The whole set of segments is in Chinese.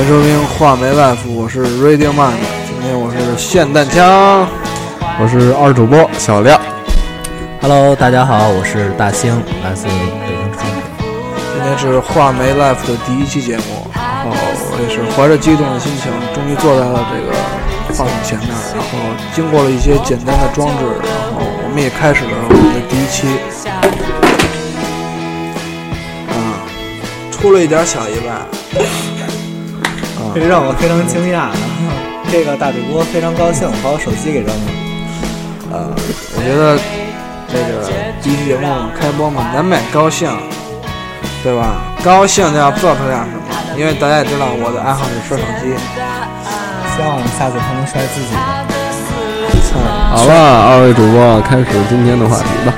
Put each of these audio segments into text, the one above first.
欢迎收听画眉 life，我是 Radio Man，今天我是霰弹枪，我是二主播小亮。Hello，大家好，我是大兴，来自北京昌平。今天是画眉 life 的第一期节目，然后我也是怀着激动的心情，终于坐在了这个话筒前面，然后经过了一些简单的装置，然后我们也开始了我们的第一期。啊，出了一点小意外。这让我非常惊讶呢。这个大主播非常高兴，把我手机给扔了。呃，我觉得。这个第一期节目开播嘛，难免高兴，对吧？高兴就要做出点什么，因为大家也知道我的爱好是摔手机，希望我下次还能摔自己的。好了，二位主播开始今天的话题吧。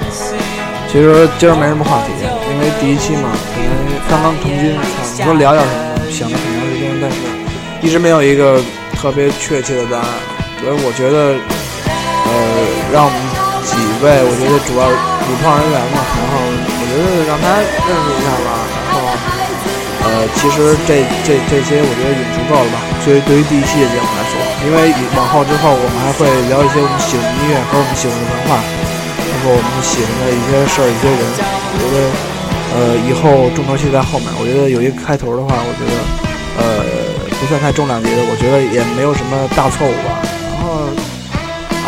其实今儿没什么话题，因为第一期嘛，可能刚刚同居，你说聊点什么，想了很长时间，但是一直没有一个特别确切的答案，所以我觉得，呃，让我们。几位，我觉得主要主创人员嘛，然后我觉得让他认识一下吧，然后，呃，其实这这这些我觉得已经足够了吧。所以对于第一期的节目来说，因为往后之后我们还会聊一些我们喜欢的音乐和我们喜欢的文化，包括我们喜欢的一些事儿、一些人。我觉得，呃，以后重头戏在后面。我觉得有一个开头的话，我觉得，呃，不算太重量级的，我觉得也没有什么大错误吧。然后，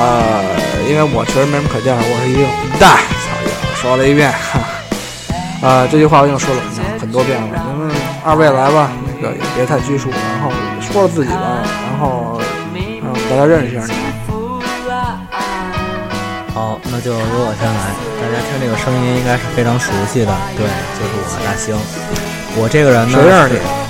呃。因为我确实没什么可介绍，我是一个混蛋，操爷，说了一遍，哈，啊，这句话我已经说了很多遍了。咱们二位来吧，那个也别太拘束，然后说说自己吧，然后让大家认识一下你。好，那就由我先来。大家听这个声音应该是非常熟悉的，对，就是我大兴。我这个人呢，谁认识你？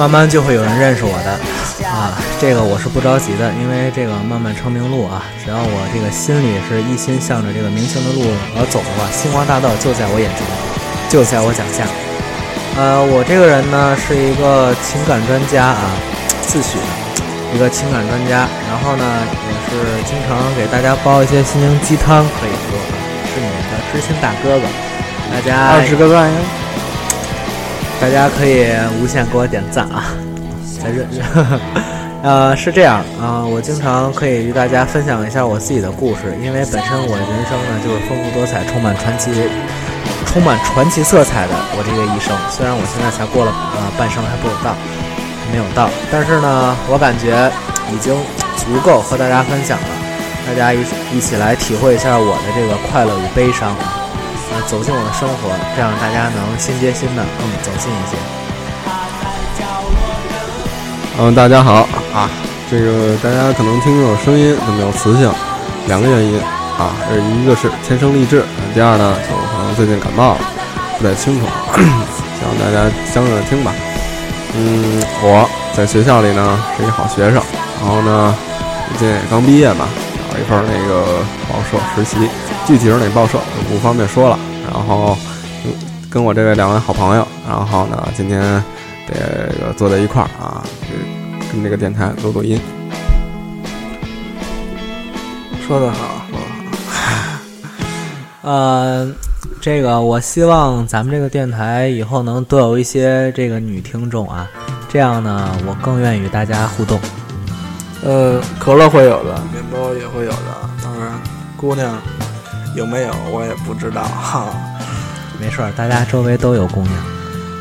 慢慢就会有人认识我的。啊，这个我是不着急的，因为这个漫漫成名路啊，只要我这个心里是一心向着这个明星的路而走的话，星光大道就在我眼前，就在我脚下。呃，我这个人呢是一个情感专家啊，自诩一个情感专家，然后呢也是经常给大家煲一些心灵鸡汤，可以说是你们的知心大哥哥。大家二十个赞呀！大家可以无限给我点赞啊！在认认，呃，是这样啊，我经常可以与大家分享一下我自己的故事，因为本身我的人生呢就是丰富多彩、充满传奇、充满传奇色彩的我这个一生。虽然我现在才过了呃半生还不有到，没有到，但是呢，我感觉已经足够和大家分享了。大家一一起来体会一下我的这个快乐与悲伤，走进我的生活，这样大家能心接心的更走近一些。嗯，大家好啊！这个大家可能听这种声音都没有磁性，两个原因啊，这一个是天生丽质，第二呢，就可能最近感冒了，不太清楚，希望大家相着听吧。嗯，我在学校里呢是一好学生，然后呢最近也刚毕业嘛，找一份那个报社实习，具体是哪报社就不方便说了。然后跟我这位两位好朋友，然后呢今天。这个坐在一块儿啊，跟这个电台录录音。说得好，说得好。呃，这个我希望咱们这个电台以后能多有一些这个女听众啊，这样呢，我更愿意与大家互动。呃，可乐会有的，面包也会有的，当然，姑娘有没有我也不知道哈。没事儿，大家周围都有姑娘。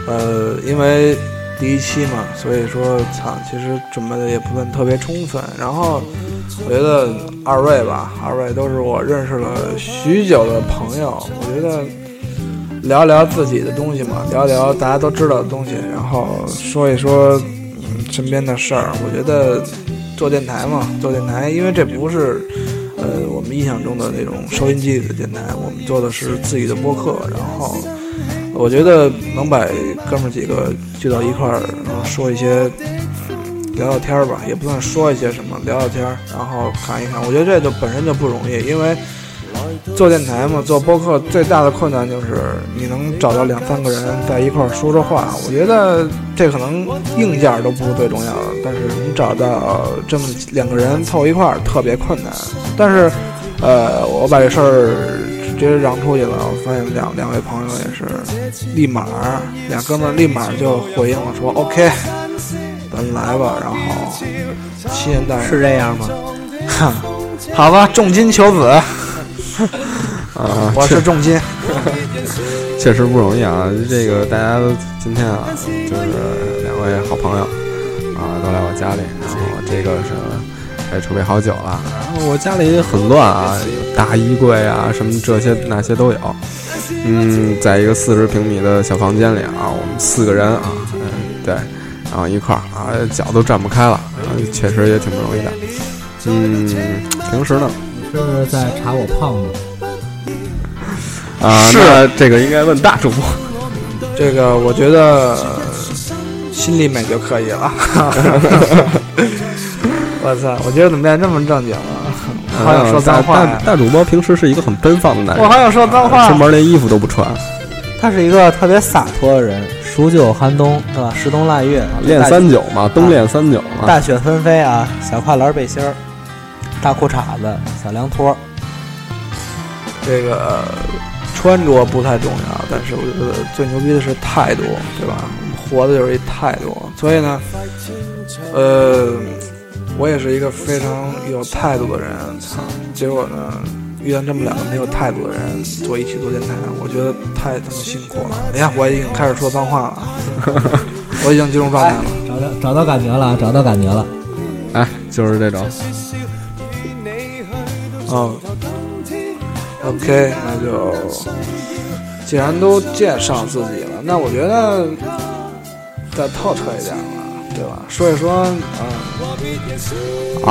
呃，因为。第一期嘛，所以说，操，其实准备的也不算特别充分。然后，我觉得二位吧，二位都是我认识了许久的朋友。我觉得聊聊自己的东西嘛，聊聊大家都知道的东西，然后说一说嗯身边的事儿。我觉得做电台嘛，做电台，因为这不是呃我们印象中的那种收音机里的电台，我们做的是自己的播客，然后。我觉得能把哥们几个聚到一块儿，说一些聊聊天儿吧，也不算说一些什么，聊聊天儿，然后侃一侃。我觉得这就本身就不容易，因为做电台嘛，做播客最大的困难就是你能找到两三个人在一块儿说说话。我觉得这可能硬件都不是最重要的，但是能找到这么两个人凑一块儿特别困难。但是，呃，我把这事儿。直接嚷出去了，我发现两两位朋友也是，立马两哥们立马就回应了，说 OK，们来吧，然后七年代是这样吗？好吧，重金求子，啊，我是重金。确实不容易啊！这个大家都今天啊，就是两位好朋友啊，都来我家里，然后这个是也筹备好久了。然后我家里很乱啊，有大衣柜啊，什么这些那些都有。嗯，在一个四十平米的小房间里啊，我们四个人啊，嗯，对，然后一块儿啊，脚都站不开了，然后确实也挺不容易的。嗯，平时呢？是不是在查我胖吗？啊，是啊这个应该问大主播。这个我觉得心里美就可以了。我操！我觉得怎么变这么正经了？我好想说脏话呀！大大大主播平时是一个很奔放的男人，我好想说脏话出。门连衣服都不穿，他是一个特别洒脱的人，数九寒冬，是吧？十冬腊月，练三九嘛，冬练三九嘛。大雪纷飞啊，小跨栏背心儿，大裤衩子，小凉拖。这个穿着不太重要，但是我觉得最牛逼的是态度，对吧？活的就是一态度。所以呢，呃，我也是一个非常有态度的人。操，结果呢，遇到这么两个没有态度的人坐一起做电台，我觉得太他妈辛苦了。哎呀，我已经开始说脏话了，我已经进入状态了。找到找到感觉了，找到感觉了。哎，就是这种。嗯，OK，那就既然都介绍自己了，那我觉得再透彻一点吧，对吧？说一说，嗯，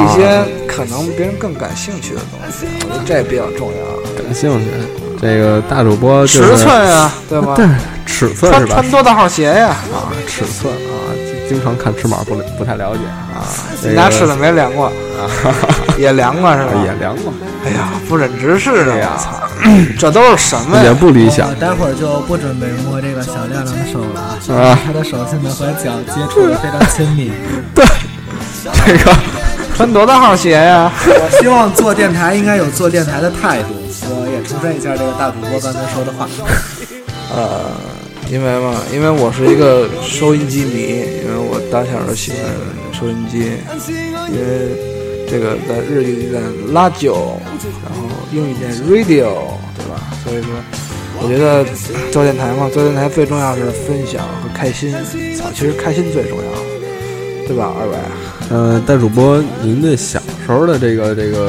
一些可能别人更感兴趣的东西，我觉得这比较重要。感兴趣，这个大主播就尺寸啊，对吗？对 尺寸是吧穿穿？多大号鞋呀？啊，尺寸啊，经经常看尺码不不太了解啊。这个你拿尺子没量过，也量过是吧？也量过，哎呀，不忍直视的，哎呀操！这都是什么也？不理想我待会儿就不准备摸这个小亮亮的手了啊，啊。他的手现在和脚接触的非常亲密。对这个 穿多大号鞋呀？我希望做电台应该有做电台的态度。我也重申一下这个大主播刚才说的话。呃，因为嘛，因为我是一个收音机迷，因为我打小就喜欢收音机，因为这个在日语里念拉九，然后英语念 radio，对吧？所以说，我觉得做电台嘛，做电台最重要是分享和开心。操，其实开心最重要，对吧？二位呃，大主播，您的小时候的这个这个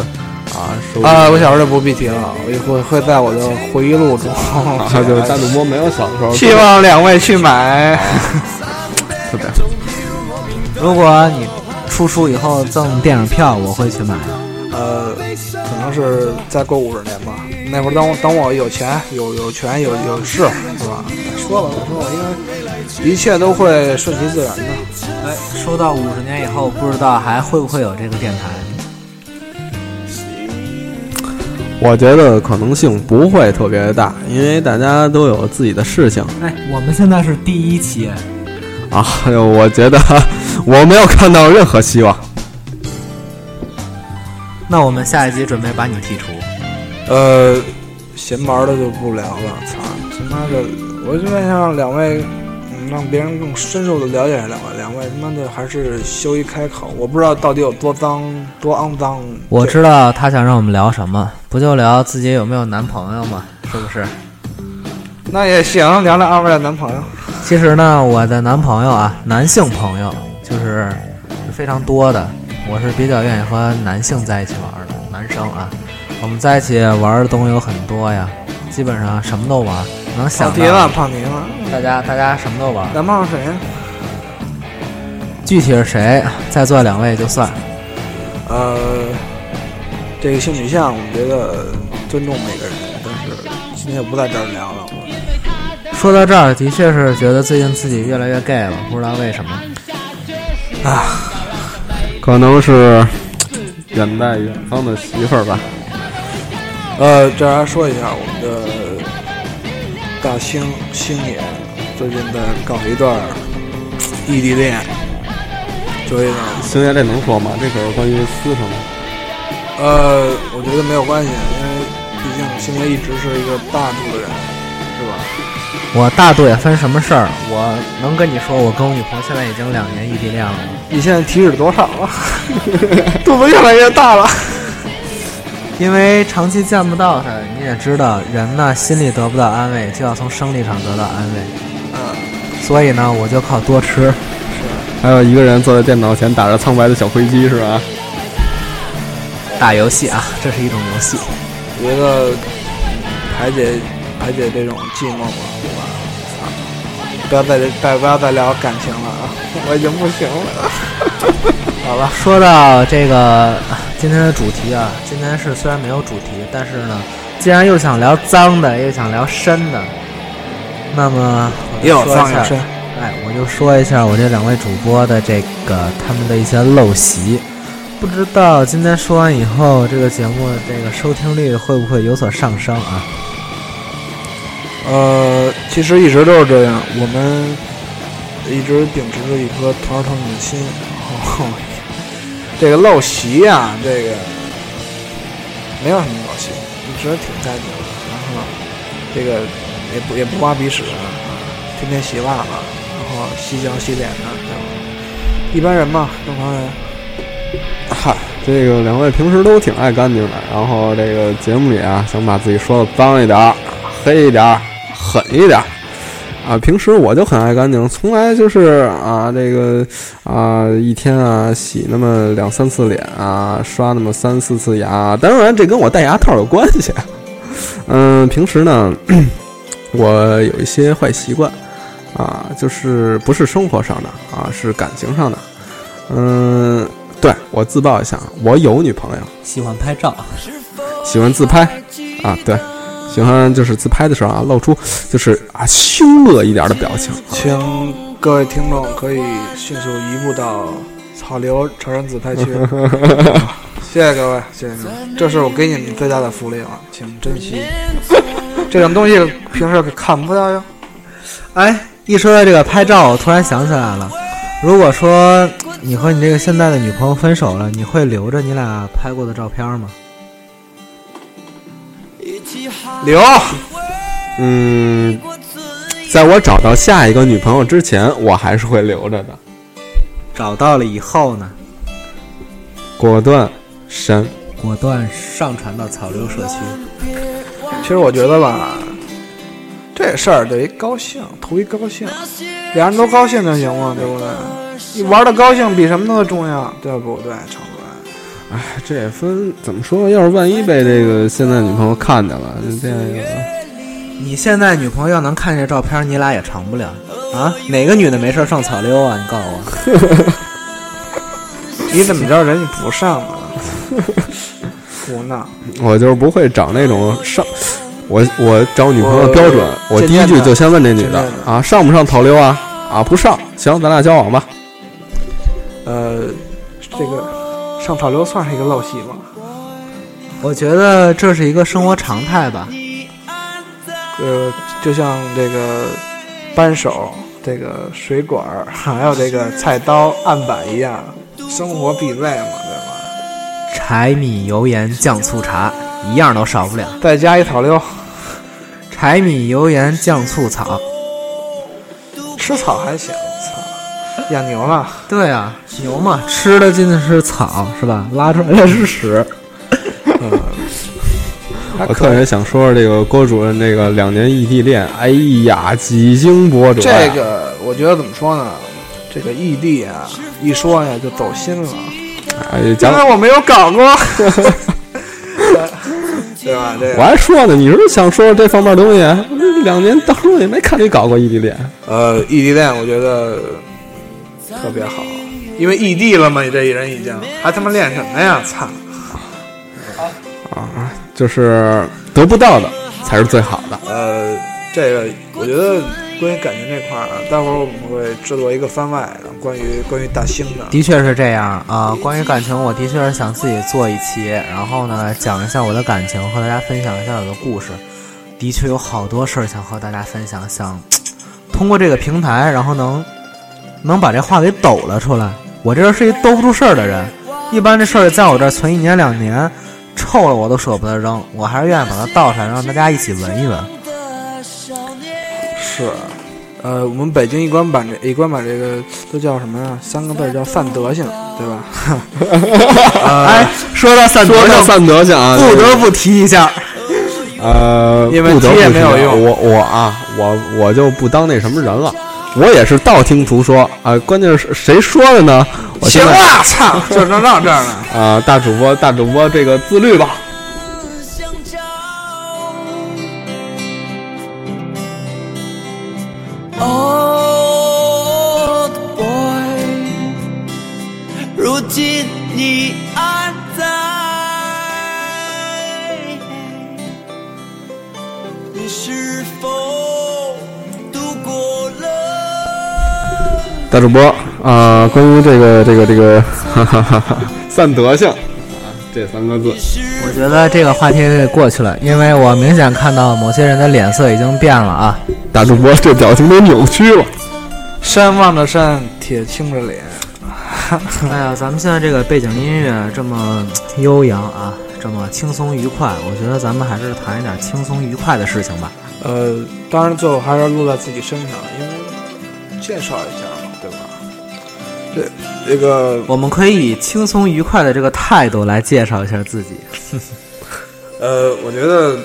啊，啊，我小时候就不必提了，我会会在我的回忆录中。啊，就是大主播没有小时候希望两位去买。特别如果你出书以后赠电影票，我会去买。呃，可能是再过五十年吧。那会儿等我等我有钱、有有权、有有势，是吧？再说吧，我说我，因为一切都会顺其自然的。哎，说到五十年以后，不知道还会不会有这个电台？我觉得可能性不会特别大，因为大家都有自己的事情哎，我们现在是第一期，啊。哎呦，我觉得我没有看到任何希望。那我们下一集准备把你剔除。呃，闲玩的就不聊了。操，他妈的，我就想让两位，嗯，让别人更深入的了解两位。两位他妈的还是羞于开口，我不知道到底有多脏、多肮脏。我知道他想让我们聊什么，不就聊自己有没有男朋友吗？是不是？那也行，聊聊二位的男朋友。其实呢，我的男朋友啊，男性朋友就是是非常多的。我是比较愿意和男性在一起玩的，男生啊，我们在一起玩的东西有很多呀，基本上什么都玩，能跑想题了，到。跑题了。大家大家什么都玩，男朋友谁呀？具体是谁，在座两位就算。呃，这个性取向，我觉得尊重每个人，但是今天不在这儿聊了。说到这儿，的确是觉得最近自己越来越 gay 了，不知道为什么。可能是远在远方的媳妇儿吧。呃，这儿还说一下，我们的大兴星爷最近在搞一段异地恋，所以呢，星爷，这能说吗？这可是关于私生的。呃，我觉得没有关系，因为毕竟星爷一直是一个大度的人，是吧？我大度也分什么事儿，我能跟你说，我跟我女朋友现在已经两年异地恋了吗？你现在体脂多少了？肚子越来越大了。因为长期见不到她，你也知道，人呢心里得不到安慰，就要从生理上得到安慰。嗯，所以呢，我就靠多吃。还有一个人坐在电脑前打着苍白的小飞机，是吧？打游戏啊，这是一种游戏。我觉得排解排解这种寂寞嘛，对吧？啊，不要再再不要再聊感情了啊，我已经不行了。好了，说到这个今天的主题啊，今天是虽然没有主题，但是呢，既然又想聊脏的，又想聊深的，那么我就又说一下脏又深。哎，我就说一下我这两位主播的这个他们的一些陋习，不知道今天说完以后，这个节目这个收听率会不会有所上升啊？呃，其实一直都是这样，我们一直秉持着一颗团儿团的心，然后这个陋习啊，这个没有什么陋习，一直挺干净的，然后这个也不也不挖鼻屎，天天洗袜子，然后洗脚洗脸的，一般人嘛，正常人。嗨，这个两位平时都挺爱干净的，然后这个节目里啊，想把自己说的脏一点、黑一点、狠一点儿。啊，平时我就很爱干净，从来就是啊，这个啊，一天啊洗那么两三次脸啊，刷那么三四次牙。当然，这跟我戴牙套有关系。嗯，平时呢，我有一些坏习惯啊，就是不是生活上的啊，是感情上的。嗯，对我自曝一下，我有女朋友，喜欢拍照，喜欢自拍啊，对，喜欢就是自拍的时候啊，露出就是啊凶恶一点的表情。请各位听众可以迅速移步到草榴成人自拍区。谢谢各位，谢谢你们，这是我给你们最大的福利了，请珍惜。这种东西平时可看不到哟。哎，一说到这个拍照，我突然想起来了，如果说你和你这个现在的女朋友分手了，你会留着你俩拍过的照片吗？留，嗯，在我找到下一个女朋友之前，我还是会留着的，找到了以后呢，果断删。果断上传到草榴社区。其实我觉得吧，这事儿得一高兴，图一高兴，俩人都高兴就行了，对不对？你玩的高兴比什么都重要，对不对，常主任？哎，这也分怎么说？要是万一被这个现在女朋友看见了，这个你现在女朋友要能看见这照片，你俩也成不了啊？哪个女的没事上草溜啊？你告诉我。你怎么知道人家不上啊？胡闹！我就是不会找那种上。我我找女朋友的标准，我我第一句就先问这女的啊，上不上草溜啊？啊，不上，行，咱俩交往吧。呃，这个上草榴算是一个陋习吗？我觉得这是一个生活常态吧。呃，就像这个扳手、这个水管儿，还有这个菜刀、案板一样，生活必备嘛，对吧？柴米油盐酱醋茶，一样都少不了。再加一草溜，柴米油盐酱醋草。吃草还行，操，养牛了。对啊，牛嘛，吃的进的是草是吧？拉出来的是屎。我特别想说说这个郭主任这个两年异地恋，哎呀，几经波折呀。这个我觉得怎么说呢？这个异地啊，一说呀就走心了，哎，因讲为我没有搞过，对吧？这个我还说呢，你是想说说这方面东西？这两年当中也没看你搞过异地恋。呃，异地恋我觉得特别好，因为异地了嘛，你这一人已经还他妈练什么呀？操！啊，就是得不到的才是最好的。呃，这个我觉得关于感情这块儿啊，待会儿我们会制作一个番外的，关于关于大兴的。的确是这样啊。关于感情，我的确是想自己做一期，然后呢，讲一下我的感情，和大家分享一下我的故事。的确有好多事儿想和大家分享，想通过这个平台，然后能能把这话给抖了出来。我这人是一兜不住事儿的人，一般这事儿在我这儿存一年两年，臭了我都舍不得扔，我还是愿意把它倒出来，让大家一起闻一闻。是，呃，我们北京一官版这一官版这个都叫什么呀？三个字儿叫散德性，对吧？哎，说到散德性，说到散德性啊，不得不提一下，呃，因为不得不提也没有用我我啊，我我就不当那什么人了，我也是道听途说啊、关键是谁说的呢？我行现在了，操，就能到这儿呢。啊、大主播大主播这个自律吧。大主播啊、关于这个这个这个哈哈哈哈散德性啊这三个字，我觉得这个话题给过去了，因为我明显看到某些人的脸色已经变了啊。大主播这表情都扭曲了。山望着山，铁青着脸。哎呀，咱们现在这个背景音乐这么悠扬啊，这么轻松愉快，我觉得咱们还是谈一点轻松愉快的事情吧。呃，当然最后还是要落在自己身上，因为介绍一下嘛，对吧？这这个我们可以以轻松愉快的这个态度来介绍一下自己。呃，我觉得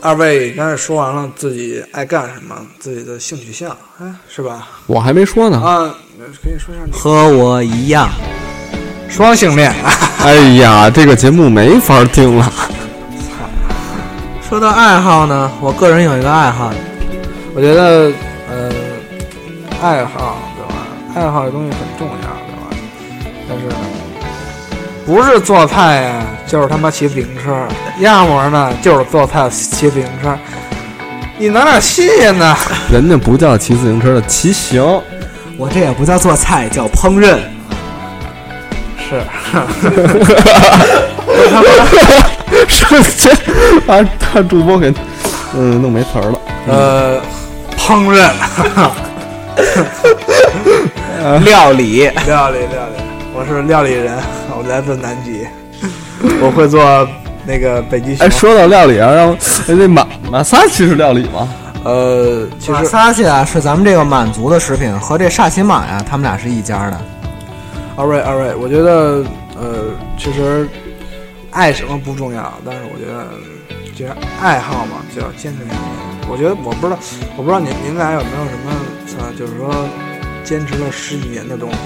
二位刚才说完了自己爱干什么，自己的性取向，哎，是吧？我还没说呢。啊，可以说一下你和我一样，双性恋。哎呀，这个节目没法听了。说到爱好呢，我个人有一个爱好，我觉得，呃，爱好对吧？爱好这东西很重要，是不是做菜呀，就是他妈骑自行车，要么呢就是做菜骑自行车。你哪点新鲜呢？人家不叫骑自行车的骑行，我这也不叫做菜，叫烹饪。是，瞬间把大主播给嗯弄没词儿了。呃，烹饪，料理，料理，料理。我是料理人，我来自南极，我会做那个北极熊哎，。说到料理啊，让哎那马马萨奇是料理吗？呃，其马实萨西啊是咱们这个满族的食品，和这萨琪玛呀，他们俩是一家的。二位，二位，我觉得，呃，其实爱什么不重要，但是我觉得，其实爱好嘛，就要坚持下去。我觉得，我不知道，我不知道您您俩有没有什么，呃，就是说坚持了十几年的东西？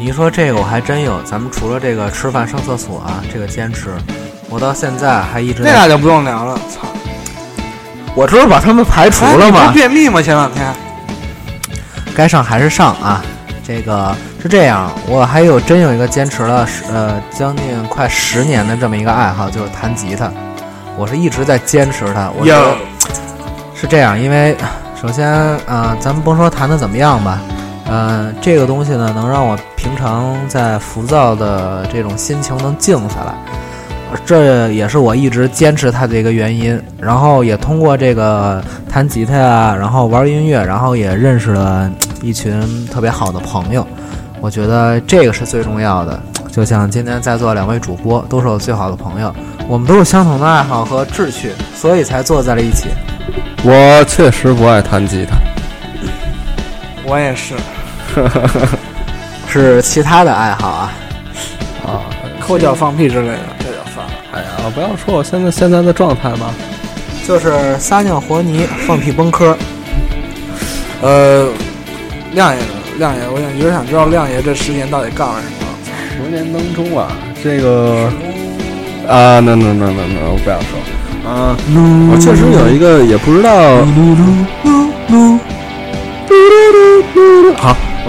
你一说这个我还真有，咱们除了这个吃饭上厕所啊，这个坚持，我到现在还一直在。那俩就不用聊了，操！我这不是把他们排除了吗？便秘吗？前两天，该上还是上啊。这个是这样，我还有真有一个坚持了十呃将近快十年的这么一个爱好，就是弹吉他。我是一直在坚持它。我觉得有是这样，因为首先呃，咱们甭说弹的怎么样吧，呃，这个东西呢，能让我平常在浮躁的这种心情能静下来，呃这也是我一直坚持它的一个原因。然后也通过这个弹吉他啊，然后玩音乐，然后也认识了一群特别好的朋友。我觉得这个是最重要的。就像今天在座两位主播都是我最好的朋友，我们都有相同的爱好和志趣，所以才坐在了一起。我确实不爱弹吉他。我也是，是其他的爱好啊。啊，抠脚放屁之类的，这就算了。哎呀，不要说我现在现在的状态嘛，就是撒尿和泥、放屁崩科。呃，亮爷呢？亮爷，我想一直想知道亮爷这十年到底干了什么。十年当中啊，这个啊，那那那那那，我不要说啊，我确实有一个也不知道。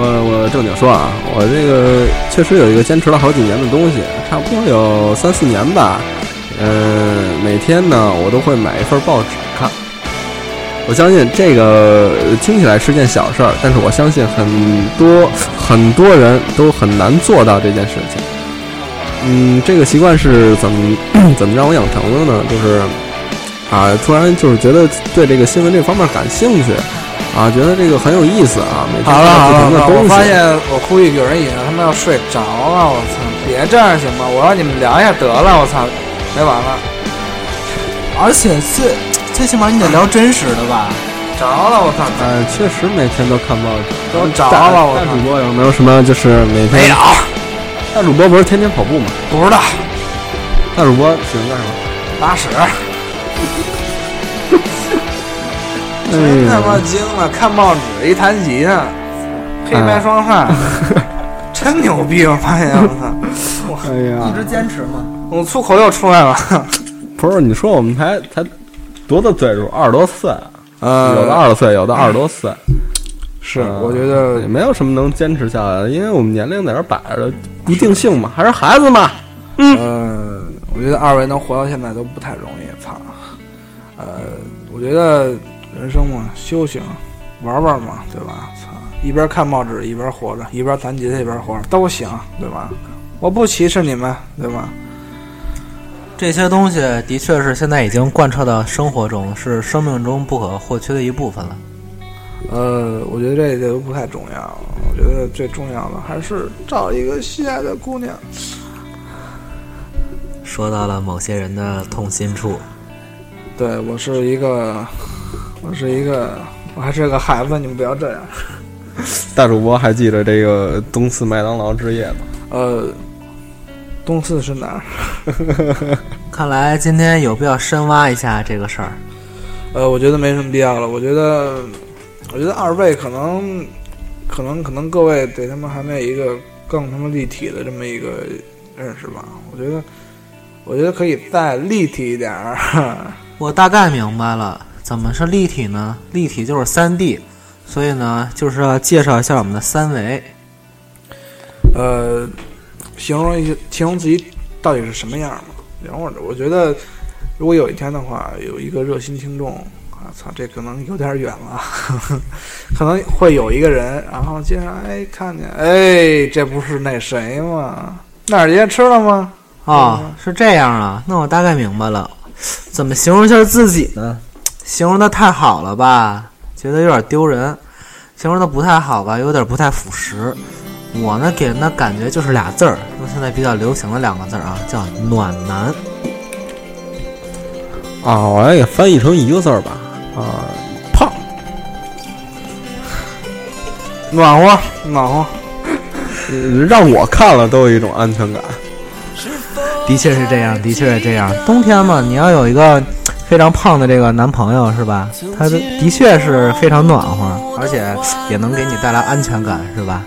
呃，我正经说啊，我这个确实有一个坚持了好几年的东西，差不多有三四年吧。嗯、每天呢，我都会买一份报纸看。我相信这个听起来是件小事儿，但是我相信很多很多人都很难做到这件事情。嗯，这个习惯是怎么 怎么让我养成的呢？就是啊，突然就是觉得对这个新闻这方面感兴趣，啊，觉得这个很有意思啊。每天好了看好了好了，不同的东西。我发现我估计有人已经他妈要睡着了，我操！别这样行吗？我让你们聊一下得了，我操！没完了，而且最最起码你得聊真实的吧？着了，我操！哎，确实每天都看报纸。都着了，我操！大主播有没有什么就是每天？没有，大主播不是天天跑步吗？不知道。大主播喜欢干什么？拉屎。哎真他妈呀，惊了！看报纸一弹吉他，黑白双煞，真牛逼！我发现我操，哎呀，一直坚持嘛。我粗口又出来了。不是你说我们才才多大岁数？二十多岁，呃有的二十岁，有的二十多岁。是，嗯我觉得也没有什么能坚持下来的，因为我们年龄在这儿摆着，不定性嘛，还是孩子嘛。嗯，我觉得二位能活到现在都不太容易，操！呃，我觉得人生嘛，修行，玩玩嘛，对吧？操，一边看报纸一边活着，一边弹吉他一边活着都行，对吧？我不歧视你们，对吧？这些东西的确是现在已经贯彻到生活中，是生命中不可或缺的一部分了。呃，我觉得这些都不太重要，我觉得最重要的还是找一个心爱的姑娘。说到了某些人的痛心处，对我是一个，我是一个，我还是个孩子，你们不要这样。大主播还记得这个东四麦当劳之夜吗？呃，东四是哪儿？看来今天有必要深挖一下这个事儿。呃，我觉得没什么必要了。我觉得，我觉得二位可能，可能，可能各位对他们还没有一个更他妈立体的这么一个认识吧。我觉得，我觉得可以再立体一点儿。我大概明白了，怎么是立体呢？立体就是三 D，所以呢，就是要介绍一下我们的三维。呃，形容一下，形容自己到底是什么样嘛？然后我觉得，如果有一天的话，有一个热心听众，啊操，这可能有点远了，可能会有一个人，然后街上哎看见，哎，这不是那谁吗？那儿爷吃了吗？哦，是这样啊，那我大概明白了。怎么形容一下自己呢？形容的太好了吧，觉得有点丢人；形容的不太好吧，有点不太符实。我呢，给人的感觉就是俩字儿，用现在比较流行的两个字儿啊，叫暖男。啊，我来给翻译成一个字儿吧。啊，胖。暖和，暖和。呃 让我看了都有一种安全感。的确是这样，的确是这样。冬天嘛，你要有一个非常胖的这个男朋友，是吧？他的的确是非常暖和，而且也能给你带来安全感，是吧？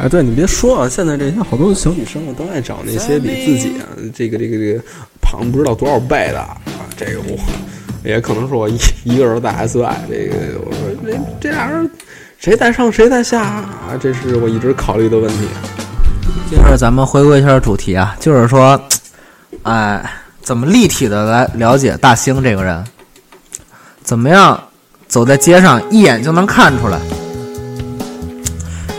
哎，对你别说啊，现在这些好多小女生啊，都爱找那些比自己啊这个这个这个胖不知道多少倍的啊。这个我也可能是我一一个人在 SY，这个我说这这俩人谁在上谁在下啊？这是我一直考虑的问题。接着咱们回归一下主题啊，就是说，哎，怎么立体的来了解大兴这个人？怎么样走在街上一眼就能看出来？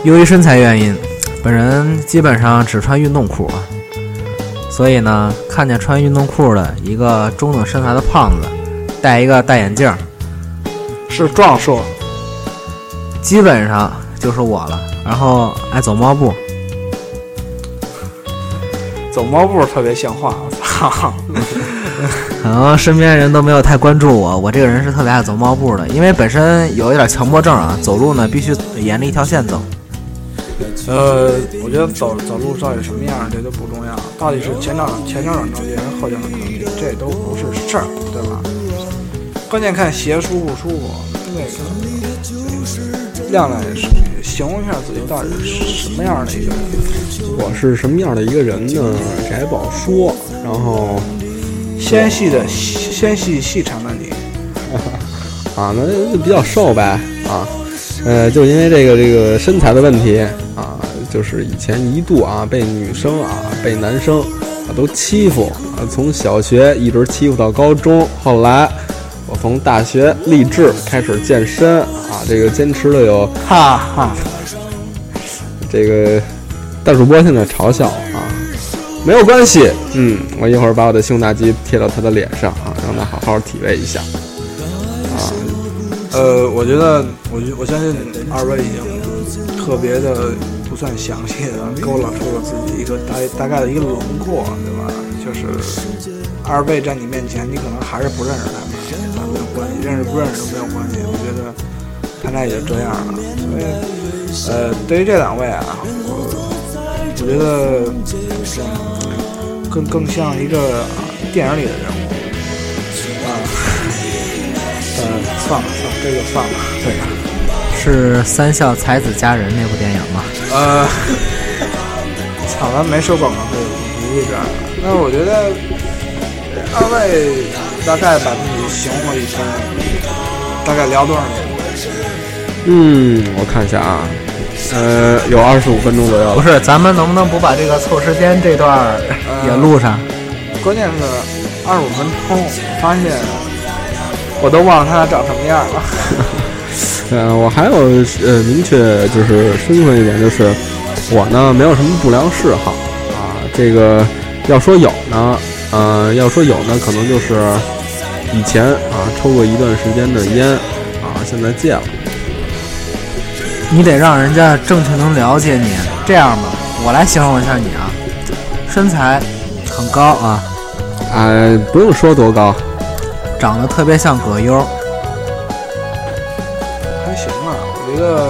由于身材原因，本人基本上只穿运动裤啊，所以呢，看见穿运动裤的一个中等身材的胖子，戴一个大眼镜儿，是壮硕，基本上就是我了。然后爱走猫步，走猫步特别像话。可能身边人都没有太关注我，我这个人是特别爱走猫步的，因为本身有一点强迫症啊，走路呢必须沿着一条线走。呃，我觉得走走路到底什么样，这都不重要，到底是前脚前脚掌着地还是后脚掌着地，这都不是事儿，对吧？关键看鞋舒不舒服。那个亮亮是形容一下自己到底是什么样的一个人？我是什么样的一个人呢？这还不好说。然后纤细的纤细细长的你，啊，那就比较瘦呗啊，呃，就因为这个这个身材的问题啊，就是以前一度啊被女生啊被男生啊都欺负啊，从小学一直欺负到高中，后来我从大学立志开始健身啊，这个坚持了有哈哈。这个大主播现在嘲笑啊，没有关系，嗯，我一会儿把我的胸大肌贴到他的脸上啊，让他好好体味一下。啊呃，我觉得，我觉我相信二位已经特别的不算详细的勾勒出了自己一个大大概的一个轮廓，对吧？就是二位在你面前，你可能还是不认识他们，但没有关系，认识不认识都没有关系。我觉得他俩也就这样了。所以，呃，对于这两位啊，我我觉得嗯更更像一个电影里的人物啊。呃，算了算了，这就算了。对吧？是《三笑才子佳人》那部电影吗？呃，操，咱没收广告费，不是这样的。那我觉得二位大概把自己形容了一圈，大概聊多少年？嗯，我看一下啊，呃，有二十五分钟左右。不是，咱们能不能不把这个凑时间这段儿也录上？关键是二十五分钟，发现我都忘了他俩长什么样了。呃，我还有呃明确就是身份一点，就是我呢没有什么不良嗜好啊。这个要说有呢，呃，要说有呢，可能就是以前啊抽过一段时间的烟啊，现在戒了。你得让人家正确能了解你。这样吧，我来形容一下你啊，身材很高啊，啊，不用说多高，长得特别像葛优。还行吧，我觉得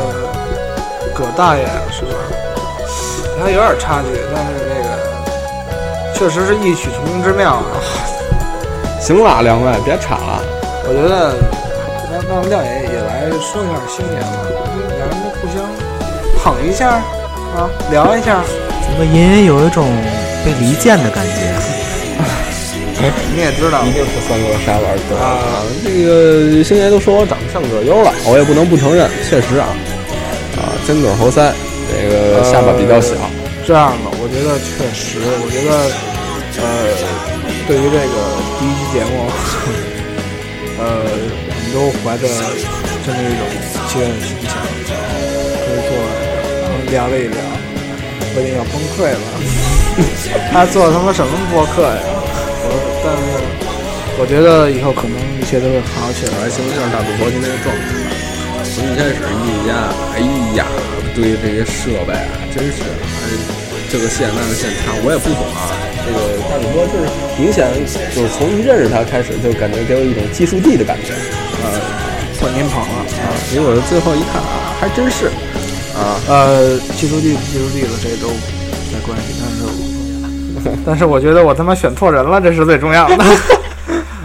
葛大爷是吧，还有点差距，但是那个确实是异曲同工之妙啊。行了，两位别吵了。我觉得让让亮爷也来说一下星爷吧，两人互相捧一下啊，聊一下。怎么隐隐有一种被离间的感觉？你也知道，一定是三哥瞎玩的啊！这个星爷都说我长得像葛优了，我也不能不承认，确实啊，啊，尖嘴猴腮，这个下巴比较小。这样吧，我觉得确实，我觉得，呃，对于这个第一期节目，呃，我们都怀着这么一种期待的心情，聊了一聊，我已经要崩溃了。他做他妈什么播客呀？我，但是我觉得以后可能一切都会好起来。来形容一下大主播今天的状态。从一开始一家，哎呀，对这些设备啊，真是，哎，这个线那个线插，我也不懂啊。这个大主播就是明显就是从一认识他开始，就感觉给我一种技术帝的感觉，啊，算您捧了啊。结果最后一看啊，还真是，啊，呃，技术技术帝的这都没关系，但是我。但是我觉得我他妈选错人了，这是最重要的。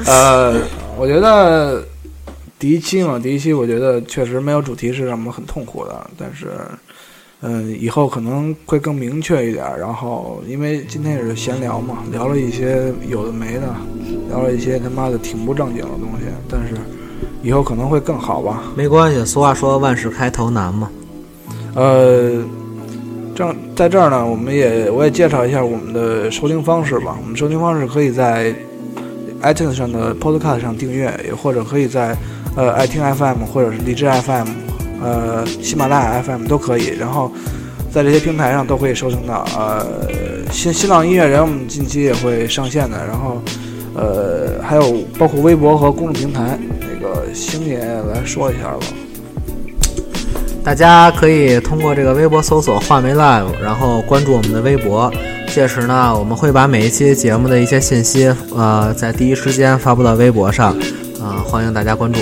呃，我觉得第一期嘛，第一期我觉得确实没有主题是让我们很痛苦的，但是，嗯，以后可能会更明确一点。然后，因为今天也是闲聊嘛，聊了一些有的没的，聊了一些他妈的挺不正经的东西，但是以后可能会更好吧。没关系，俗话说万事开头难嘛。呃。正在这儿呢，我们也我也介绍一下我们的收听方式吧。我们收听方式可以在 iTunes 上的 Podcast 上订阅，也或者可以在呃爱听 FM 或者是荔枝 FM、呃喜马拉雅 FM 都可以。然后在这些平台上都可以收听到。呃，新新浪音乐人我们近期也会上线的。然后呃还有包括微博和公众平台，那个星爷来说一下吧。大家可以通过这个微博搜索“画眉 live”，然后关注我们的微博。届时呢，我们会把每一期节目的一些信息，呃，在第一时间发布到微博上，啊，欢迎大家关注。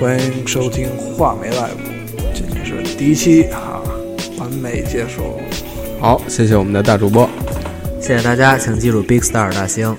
欢迎收听画眉 live，今天是第一期啊，完美结束。好，谢谢我们的大主播，谢谢大家，请记住 Big Star 大星。